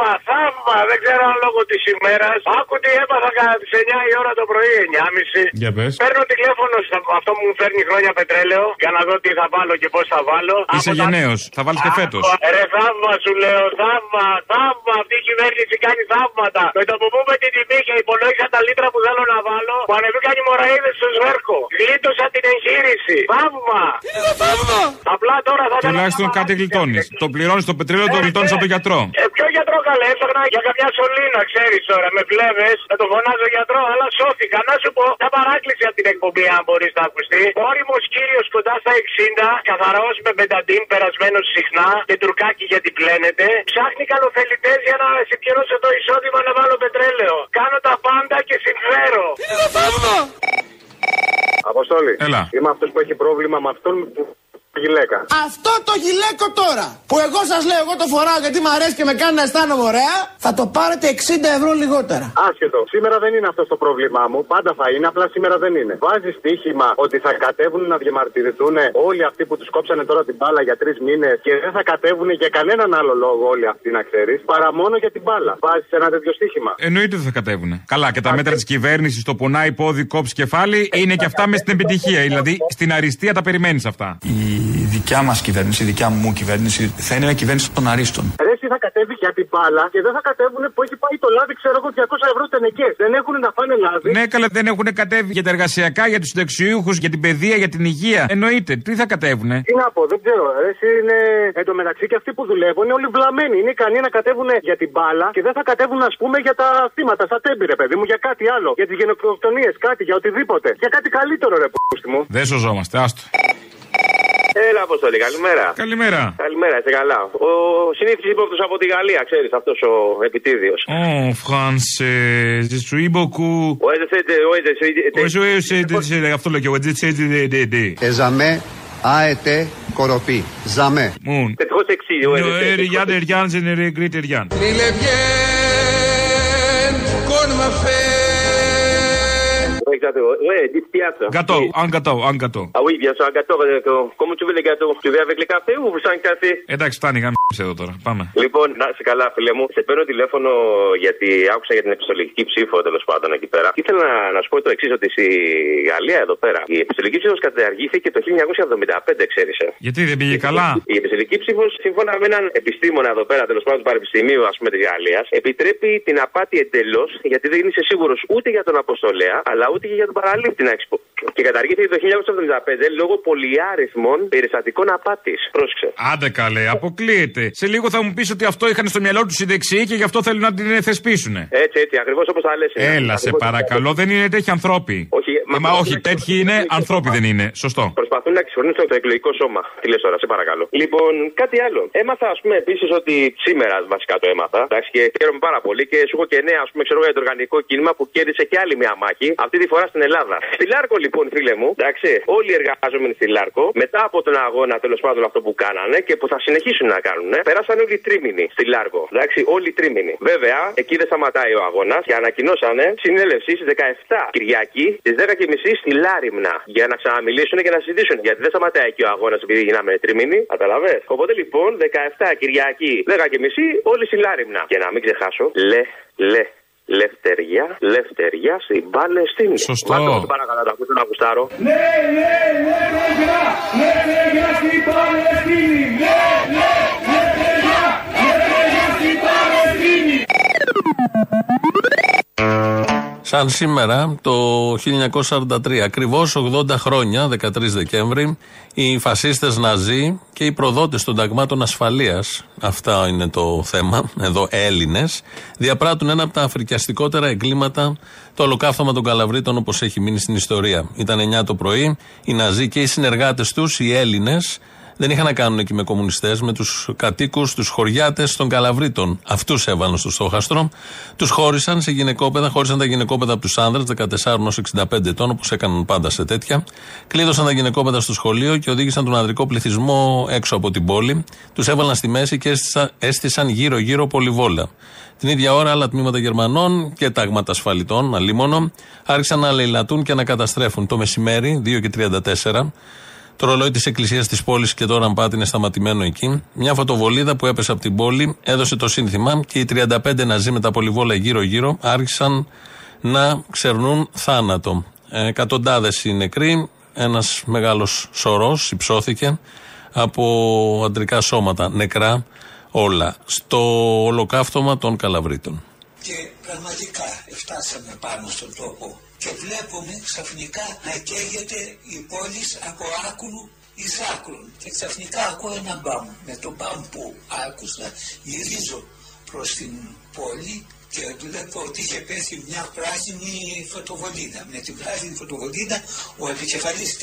Θαύμα, θαύμα. Δεν ξέρω αν λόγω της ημέρας. Άκου τι έπαθα κατά τις 9 η ώρα το πρωί, 9.30. Για πες. Παίρνω τηλέφωνο σε αυτό που μου φέρνει χρόνια πετρέλαιο για να δω τι θα βάλω και πώς θα βάλω. Είσαι Από τα- γενναίος. Θα βάλεις και φέτος. Άκου, Ρε θαύμα σου λέω, θαύμα, θαύμα. Αυτή η κυβέρνηση κάνει θαύματα. Με το που πούμε την τιμή και υπολόγισα τα λίτρα που θέλω να βάλω, που ανεβήκαν οι μοραίδε στο σβέρκο. Γλίτωσα την εγχείρηση. Θαύμα. θαύμα. Απλά τώρα θα ήθελα Τουλάχιστον κάτι γλιτώνεις. Το πληρώνεις το πετρέλαιο, το γλιτώνεις από τον γιατρό. ε, ποιο γιατρό καλέ, έψαχνα για καμιά σωλήνα, ξέρεις τώρα. Με βλέπει, να το φωνάζω γιατρό, αλλά σώθηκα. Να σου πω, μια παράκληση από την εκπομπή, αν μπορείς να ακουστεί. Όριμος κύριος κοντά στα 60, καθαρός με μπενταντίν, περασμένος συχνά και τουρκάκι γιατί πλένεται. Ψάχνει καλοφελιτέ για να συμπληρώσω το εισόδημα να βάλω πετρέλαιο. Κάνω τα πάντα και συμφέρω. Αποστόλη. Έλα. Είμαι αυτός που έχει πρόβλημα με αυτόν που γυλαίκα. Αυτό το γυλαίκο τώρα που εγώ σας λέω, εγώ το φοράω γιατί μου αρέσει και με κάνει να αισθάνομαι ωραία, θα το πάρετε 60 ευρώ λιγότερα. Άσχετο. Σήμερα δεν είναι αυτό το πρόβλημά μου. Πάντα θα είναι, απλά σήμερα δεν είναι. Βάζει στοίχημα ότι θα κατέβουν να διαμαρτυρηθούν όλοι αυτοί που τους κόψανε τώρα την μπάλα για τρεις μήνες και δεν θα κατέβουν για κανέναν άλλο λόγο όλοι αυτοί να ξέρεις, παρά μόνο για την μπάλα. Βάζεις ένα τέτοιο στοίχημα. Εννοείται ότι θα κατέβουν. Καλά, και τα μέτρα της κυβέρνησης, το πονάει πόδι, κόψει κεφάλι, είναι και αυτά μες στην επιτυχία. Δηλαδή, στην αριστεία τα περιμένεις αυτά. Η δικιά μας κυβέρνηση, η δικιά μου κυβέρνηση, θα είναι μια κυβέρνηση των αρίστων. Ρε, εσύ θα κατέβει για την μπάλα και δεν θα κατέβουν που έχει πάει το λάδι, ξέρω εγώ, 200 ευρώ τενεκέ. Δεν έχουν να φάνε λάδι. Ναι, καλά, δεν έχουν κατέβει για τα εργασιακά, για τους συνταξιούχους, για την παιδεία, για την υγεία. Εννοείται. Τι θα κατέβουνε; Τι να πω, δεν ξέρω. Ρε, εσύ είναι. Εν τω μεταξύ και αυτοί που δουλεύουν είναι όλοι βλαμμένοι. Είναι ικανοί να κατέβουν για την μπάλα και δεν θα κατέβουν, ας πούμε, για τα θύματα, στα τέμπη, ρε παιδί μου, για κάτι άλλο. Για τις γενοκτονίες, κάτι, για οτιδήποτε. Για κάτι καλύτερο, ρε πούστη μου. Δεν σωζόμαστε, άστο. Έλα, Αποστολή, καλημέρα. Καλημέρα. Καλημέρα, είσαι καλά. Ο συνήθις ύποπτος από τη Γαλλία, ξέρεις, αυτός ο επιτίδιος. Oh, français, je suis beaucoup. Ο Έζεσέντε, ο Έζεσέντε. Όχι, όχι, αυτό λέω και εγώ. Εζαμέ, αετέ, κοροπή. Ζαμέ. Μουν. Ευτυχώ εξή, ο Έζεσέντε. Ριάν, Ριάν, δεν γκριτ Ριάν. Il Exactement. Ouais, dites piazza. Gâteau, un gâteau, un gâteau. Ah oui, bien sûr, un gâteau. euh, Comment tu veux les gâteaux Tu veux avec les cafés ou sans café Εντάξει, φτάνει, γάμισε εδώ τώρα. Πάμε. Λοιπόν, να είσαι καλά, φίλε μου. Σε παίρνω τηλέφωνο γιατί άκουσα για την επιστολική ψήφο τέλος πάντων εκεί πέρα. Και ήθελα να, να σου πω το εξής: Ότι στη Γαλλία εδώ πέρα η επιστολική ψήφος καταργήθηκε το 1975, ξέρεις. Γιατί δεν πήγε καλά; Η επιστολική ψήφος, σύμφωνα με έναν επιστήμονα εδώ πέρα, τέλος πάντων του Πανεπιστημίου ας πούμε, της Γαλλίας, επιτρέπει την απάτη εντελώς γιατί δεν είσαι σίγουρος ούτε για τον αποστολέα, αλλά ούτε και για τον παραλήπτη να έχεις πω. Και καταργήθηκε το 1975 λόγω πολυάριθμων περιστατικών απάτης. Πρόσεξε. Άντε καλέ, αποκλείεται. Σε λίγο θα μου πεις ότι αυτό είχαν στο μυαλό τους οι δεξιοί και γι' αυτό θέλουν να την θεσπίσουν. Έτσι, έτσι, ακριβώς όπως τα λες. Έλα, σε παρακαλώ, δεν είναι τέτοιοι ανθρώποι. Όχι, Ε, μα όχι, τέτοιοι είναι, ανθρώποι δεν είναι. Σωστό. Προσπαθούν να εξορνήσουν το εκλογικό σώμα. Τι λες τώρα, σε παρακαλώ. Λοιπόν, κάτι άλλο. Έμαθα, ας πούμε, επίσης ότι σήμερα βασικά το έμαθα. Εντάξει, και χαίρομαι πάρα πολύ και σου έχω και νέα, ας πούμε, ξέρω εγώ, για το οργανικό κίνημα που κέρδισε και άλλη μια μάχη. Αυτή τη φορά στην Ελλάδα. Στη Λάρκο, λοιπόν, φίλε μου, εντάξει, όλοι οι εργαζόμενοι στη Λάρκο, μετά από τον αγώνα τέλος πάντων αυτό που κάνανε και που θα συνεχίσουν να κάνουν, πέρασαν όλοι οι τρίμηνοι στη Λάρκο. Εντάξει, όλοι οι τρίμηνοι. Βέβαια, εκεί δεν σταματάει ο αγώνας και ανακοινώσανε συνέλευση στις 17 Κυριακή στις 10.30 στη Λάριμνα για να ξαναμιλήσουν και να συζητήσουν. Γιατί δεν σταματάει εκεί ο αγώνας επειδή γίναμε τρίμηνοι. Καταλαβέ. Οπότε λοιπόν 17 Κυριακή 10.30 όλοι στη Λάριμνα. Και να μην ξεχάσω, λε, λε, Λευτεριά, λευτεριά στην Παλαιστίνη. Σωστό. Μάτω, σε παρακαλώ, να ακούσω να ακουστάρω. Ναι, ναι, ναι, παιδιά, ναι, παιδιά στην Παλαιστίνη. Ναι, ναι, Σαν σήμερα το 1943, ακριβώς 80 χρόνια, 13 Δεκέμβρη, οι φασίστες Ναζί και οι προδότες των ταγμάτων ασφαλείας, αυτά είναι το θέμα, εδώ Έλληνες, διαπράττουν ένα από τα αφρικιαστικότερα εγκλήματα, το ολοκαύτωμα των Καλαβρίτων, όπως έχει μείνει στην ιστορία. Ήταν 9 το πρωί, οι Ναζί και οι συνεργάτες τους, οι Έλληνες, δεν είχαν να κάνουν εκεί με κομμουνιστές, με τους κατοίκους, τους χωριάτες των Καλαβρίτων. Αυτούς έβαλαν στο στόχαστρο. Τους χώρισαν σε γυναικόπαιδα, χώρισαν τα γυναικόπαιδα από τους άνδρες, 14 έως 65 ετών, όπως έκαναν πάντα σε τέτοια. Κλείδωσαν τα γυναικόπαιδα στο σχολείο και οδήγησαν τον ανδρικό πληθυσμό έξω από την πόλη. Τους έβαλαν στη μέση και έστησαν γύρω-γύρω πολυβόλα. Την ίδια ώρα, άλλα τμήματα Γερμανών και τάγματα ασφαλιτών, αλίμονο, άρχισαν να λαιλατούν και να καταστρέφουν. Το μεσημέρι, 2 και 34, το ρολόι της εκκλησίας της πόλης και τώρα, αν πάτε, είναι σταματημένο εκεί. Μια φωτοβολίδα που έπεσε από την πόλη έδωσε το σύνθημα και οι 35 ναζί με τα πολυβόλα γύρω-γύρω άρχισαν να ξερνούν θάνατο. Ε, Εκατοντάδες οι νεκροί, ένας μεγάλος σωρός υψώθηκε από αντρικά σώματα, νεκρά όλα, στο ολοκαύτωμα των Καλαβρίτων. Και πραγματικά φτάσαμε πάνω στον τόπο και βλέπουμε ξαφνικά να καίγεται η πόλης από άκρου εις άκρων και ξαφνικά ακούω ένα μπαμ. Με το μπαμ που άκουσα γυρίζω προς την πόλη και βλέπω ότι είχε πέσει μια πράσινη φωτοβολίδα. Με την πράσινη φωτοβολίδα ο επικεφαλής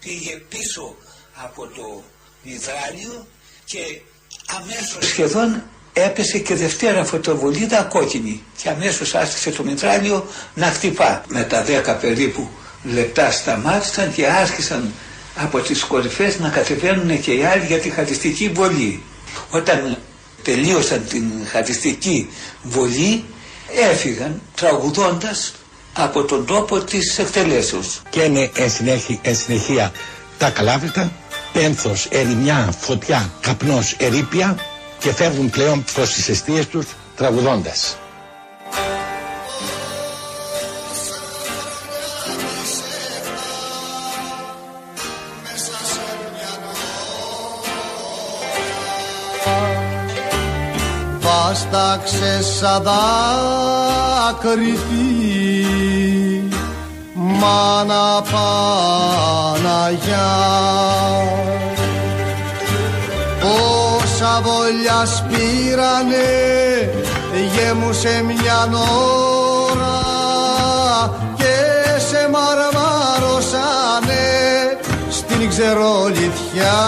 πήγε πίσω από το υδράλιο και αμέσως σχεδόν έπεσε και δευτέρα φωτοβολίδα κόκκινη και αμέσως άρχισε το μητράλιο να χτυπά. Με τα δέκα περίπου λεπτά σταμάτησαν και άρχισαν από τις κορυφές να κατεβαίνουν και οι άλλοι για τη χατιστική βολή. Όταν τελείωσαν την χατιστική βολή έφυγαν τραγουδώντας από τον τόπο της εκτελέσεως. Και είναι εν συνέχεια, εν συνεχεία τα καλάβρητα, πένθος, ερημιά, φωτιά, καπνός, ερήπια και φεύγουν πλέον προς τις αιστείες τους τραγουδώντας. Βάσταξε σαν δάκρυ μάνα Παναγιά Πόσα βολιά σπήρανε γέμουσε μια ώρα και σε μαρμάρωσανε στην ξερολιθιά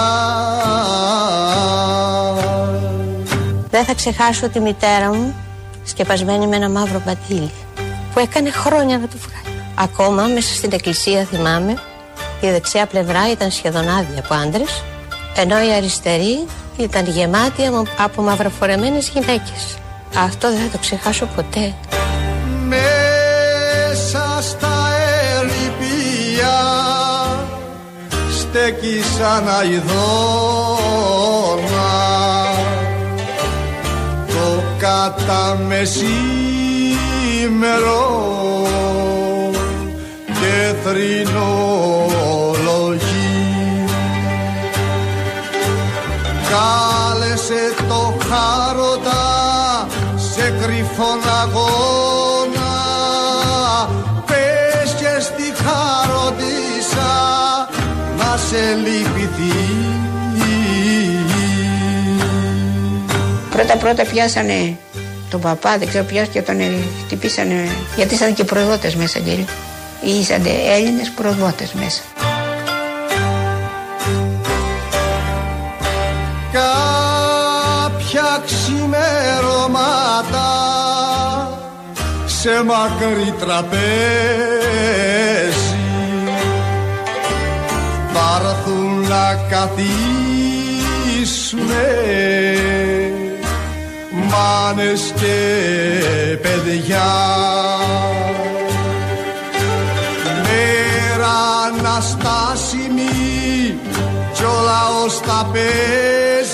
Δεν θα ξεχάσω τη μητέρα μου σκεπασμένη με ένα μαύρο πατήλι που έκανε χρόνια να το βγάλει. Ακόμα μέσα στην εκκλησία θυμάμαι η δεξιά πλευρά ήταν σχεδόν άδεια από άντρες, ενώ η αριστερή ήταν γεμάτη από μαυροφορεμένες γυναίκες. Αυτό δεν θα το ξεχάσω ποτέ. Μέσα στα ερηπία στέκει σαν αηδόνα το κατά μεσήμερο και θρηνολογεί κάλεσε το χάρωτα σε κρυφόν αγώνα πες και στη χαροντίσα να σε λυπηθεί Πρώτα πρώτα πιάσανε τον παπά, δεν ξέρω πιάστηκε τον ε, χτυπήσανε γιατί ήταν και προδότες μέσα κύριε. Ήσαν Έλληνες προδότες μέσα. Σε μακρύ τραπέζι. Θα έρθουν να καθίσουνε μάνες και παιδιά. Μέρα αναστάσιμη κι ο λαός τα παίζει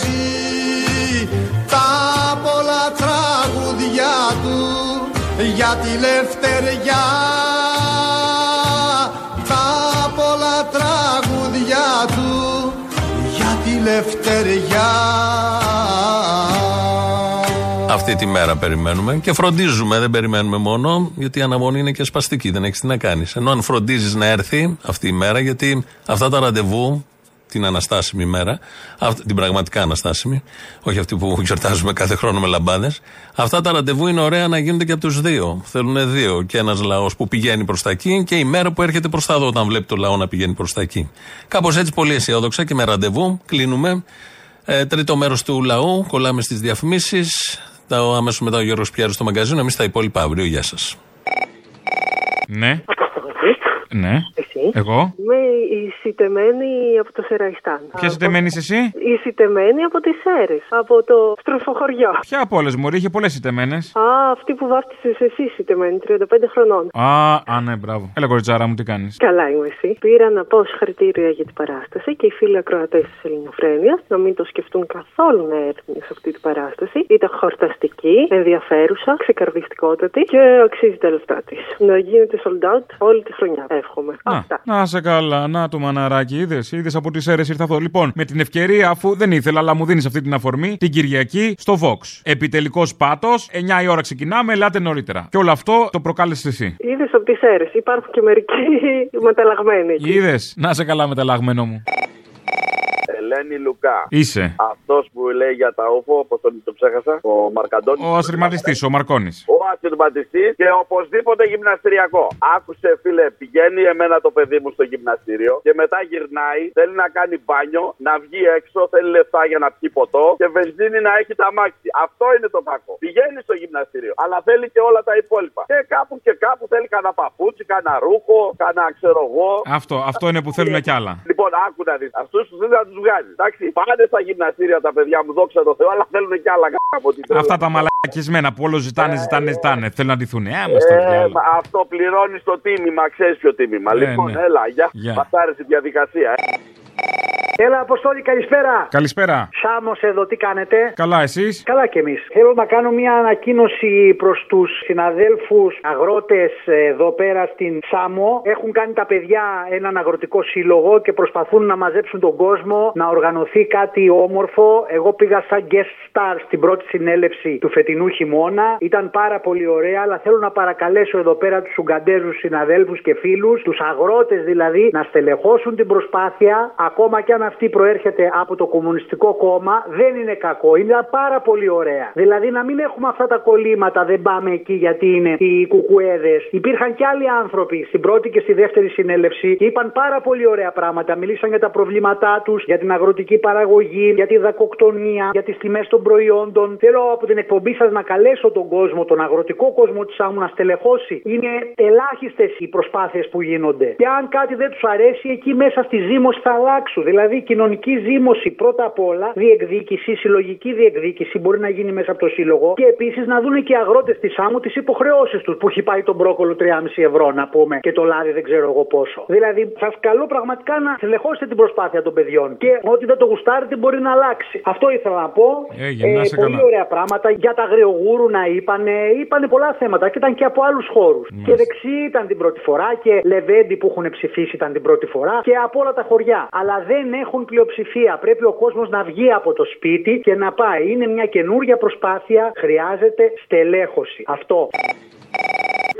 για τη λευτεριά τα πολλά τραγουδιά του για τη λευτεριά Αυτή τη μέρα περιμένουμε και φροντίζουμε, δεν περιμένουμε μόνο, γιατί η αναμονή είναι και σπαστική, δεν έχει τι να κάνεις. Ενώ αν φροντίζεις να έρθει αυτή η μέρα, γιατί αυτά τα ραντεβού, την αναστάσιμη μέρα, αυ- την πραγματικά αναστάσιμη, όχι αυτή που γιορτάζουμε κάθε χρόνο με λαμπάδες. Αυτά τα ραντεβού είναι ωραία να γίνονται και από τους δύο. Θέλουν δύο. Και ένας λαός που πηγαίνει προς τα εκεί και η μέρα που έρχεται προς τα εδώ, όταν βλέπει το λαό να πηγαίνει προς τα εκεί. Κάπως έτσι πολύ αισιόδοξα και με ραντεβού κλείνουμε. Ε, τρίτο μέρος του λαού, κολλάμε στις διαφημίσεις. Αμέσως μετά ο Γιώργος Πιάρης στο μαγκαζίνο. Εμείς τα υπόλοιπα αύριο. Γεια σας. Ναι. Ναι. Εσύ. Εγώ. Είμαι η σιτεμένη από το Σεραϊστάν. Ποια σιτεμένη εσύ; Η σιτεμένη από τι Σέρες, από το στροφοχωριό. Ποια από όλες μου, είχε πολλές σιτεμένες. Α, αυτή που βάφτισες εσύ σιτεμένη, 35 χρονών. Α, α, ναι, μπράβο. Έλα, κοριτσάρα μου, τι κάνεις; Καλά είμαι εσύ. Πήρα να πω συγχαρητήρια για την παράσταση και οι φίλοι ακροατές της Ελληνοφρένειας να μην το σκεφτούν καθόλου να έρθουν σε αυτή την παράσταση. Ήταν χορταστική, ενδιαφέρουσα, ξεκαρδιστικότατη και αξίζει τα λεφτά της. Να γίνεται sold out όλη τη χρονιά. Εύχομαι. Να, να σε καλά, να του μαναράκι, είδες. Είδες από τις αίρες ήρθα αυτό. Λοιπόν, με την ευκαιρία, αφού δεν ήθελα, αλλά μου δίνεις αυτή την αφορμή, την Κυριακή στο Vox. Επιτελικός πάτος, 9 η ώρα ξεκινάμε, ελάτε νωρίτερα. Και όλο αυτό το προκάλεσε εσύ. Είδες από τις αίρες. Υπάρχουν και μερικοί μεταλλαγμένοι εκεί. Είδες, να σε καλά μεταλλαγμένο μου. Ελένη Λουκά. Είσαι. Αυτός που λέει για τα όφο, όπως τον το ψέχασα, ο Μαρκαντώνης. Ο ασυρματιστής, ο Μαρκόνη. Ο ασυρματιστής και οπωσδήποτε γυμναστηριακό. Άκουσε, φίλε, πηγαίνει εμένα το παιδί μου στο γυμναστήριο και μετά γυρνάει, θέλει να κάνει μπάνιο, να βγει έξω, θέλει λεφτά για να πιει ποτό και βενζίνη να έχει τα μάξι. Αυτό είναι το κακό. Πηγαίνει στο γυμναστήριο, αλλά θέλει και όλα τα υπόλοιπα. Και κάπου και κάπου θέλει κανένα παπούτσι, κανένα ρούχο, κανένα ξέρω εγώ. Αυτό, αυτό είναι που θέλουν κι άλλα. Λοιπόν, άκου να δεις. Αυτούς του θέλει να τους βγάλει. Εντάξει, πάνε στα γυμναστήρια τα παιδιά μου, δόξα τω Θεώ, αλλά θέλουν κι άλλα κάπου από την τρέλα. Αυτά τα μαλακισμένα που όλο ζητάνε, ζητάνε, ζητάνε. Θέλουν να ντυθούν. Ε, άμα στο Ε, διάλογο. μα αυτό πληρώνεις το τίμημα, ξέρεις ποιο τίμημα. Ε, λοιπόν, ναι. έλα, γεια. Γεια. Μα άρεσε η διαδικασία. Ε. Έλα, Αποστόλη, καλησπέρα. Καλησπέρα. Σάμος εδώ, τι κάνετε; Καλά, εσείς; Καλά κι εμείς. Θέλω να κάνω μια ανακοίνωση προς τους συναδέλφους αγρότες εδώ πέρα στην Σάμο. Έχουν κάνει τα παιδιά έναν αγροτικό σύλλογο και προσπαθούν να μαζέψουν τον κόσμο, να οργανωθεί κάτι όμορφο. Εγώ πήγα σαν guest star στην πρώτη συνέλευση του φετινού χειμώνα. Ήταν πάρα πολύ ωραία, αλλά θέλω να παρακαλέσω εδώ πέρα τους Ουγκαντέζους συναδέλφους και φίλους, τους αγρότες δηλαδή, να στελεχώσουν την προσπάθεια, ακόμα και αν αυτή προέρχεται από το Κομμουνιστικό Κόμμα, δεν είναι κακό. Είναι πάρα πολύ ωραία. Δηλαδή να μην έχουμε αυτά τα κολλήματα, δεν πάμε εκεί γιατί είναι οι κουκουέδες. Υπήρχαν και άλλοι άνθρωποι στην πρώτη και στη δεύτερη συνέλευση και είπαν πάρα πολύ ωραία πράγματα. Μίλησαν για τα προβλήματά τους, για την αγροτική παραγωγή, για τη δακοκτονία, για τις τιμές των προϊόντων. Θέλω από την εκπομπή σας να καλέσω τον κόσμο, τον αγροτικό κόσμο της άμμου να στελεχώσει. Είναι ελάχιστες οι προσπάθειες που γίνονται. Και αν κάτι δεν τους αρέσει, εκεί μέσα στη ζήμωση θα αλλάξουν. Δηλαδή, κοινωνική ζήμωση πρώτα απ' όλα, διεκδίκηση, συλλογική διεκδίκηση μπορεί να γίνει μέσα από το σύλλογο. Και επίσης να δουν και οι αγρότες τη άμμου τις υποχρεώσεις τους που έχει πάει τον μπρόκολο 3,5 ευρώ να πούμε και το λάδι δεν ξέρω εγώ πόσο. Δηλαδή, σας καλώ πραγματικά να στελεχώσετε την προσπάθεια των παιδιών. Και ό,τι δεν το γουστάρετε μπορεί να αλλάξει. Αυτό ήθελα να πω. Έγινε, να είσαι πολύ καλά. ωραία πράγματα. Για τα αγριογούρουνα είπανε, είπανε πολλά θέματα και ήταν και από άλλους χώρους. Και δεξί ήταν την πρώτη φορά και Λεβέντι που έχουν ψηφίσει ήταν την πρώτη φορά και από όλα τα χωριά. Αλλά δεν έχουν πλειοψηφία. Πρέπει ο κόσμος να βγει από το σπίτι και να πάει. Είναι μια καινούργια προσπάθεια. Χρειάζεται στελέχωση. Αυτό.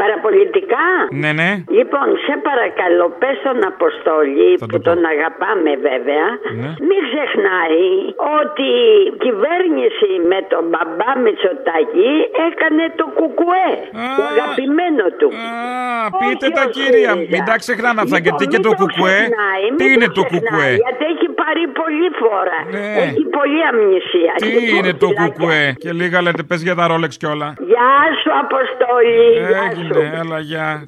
Παραπολιτικά. Ναι, ναι. Λοιπόν, σε παρακαλώ, πες στον Αποστόλη, που τον αγαπάμε βέβαια, Ναι. μην ξεχνάει ότι η κυβέρνηση με τον μπαμπά Μητσοτάκη έκανε το κουκουέ. Το αγαπημένο του. Α, πείτε τα κύρια. Μην τα ξεχνάνε αυτά. Γιατί και το κουκουέ. ξεχνάει, μην Τι είναι το ξεχνάει, κουκουέ; Γιατί έχει πάρει πολλή φορά. Ναι. Έχει πολλή αμνησία. Τι Λοιπόν, είναι το φυλάκια. κουκουέ; Και λίγα λέτε, πες για τα ρόλεξ κιόλα. Γεια σου, Αποστόλη. Γεια σου. Dale, hala ya.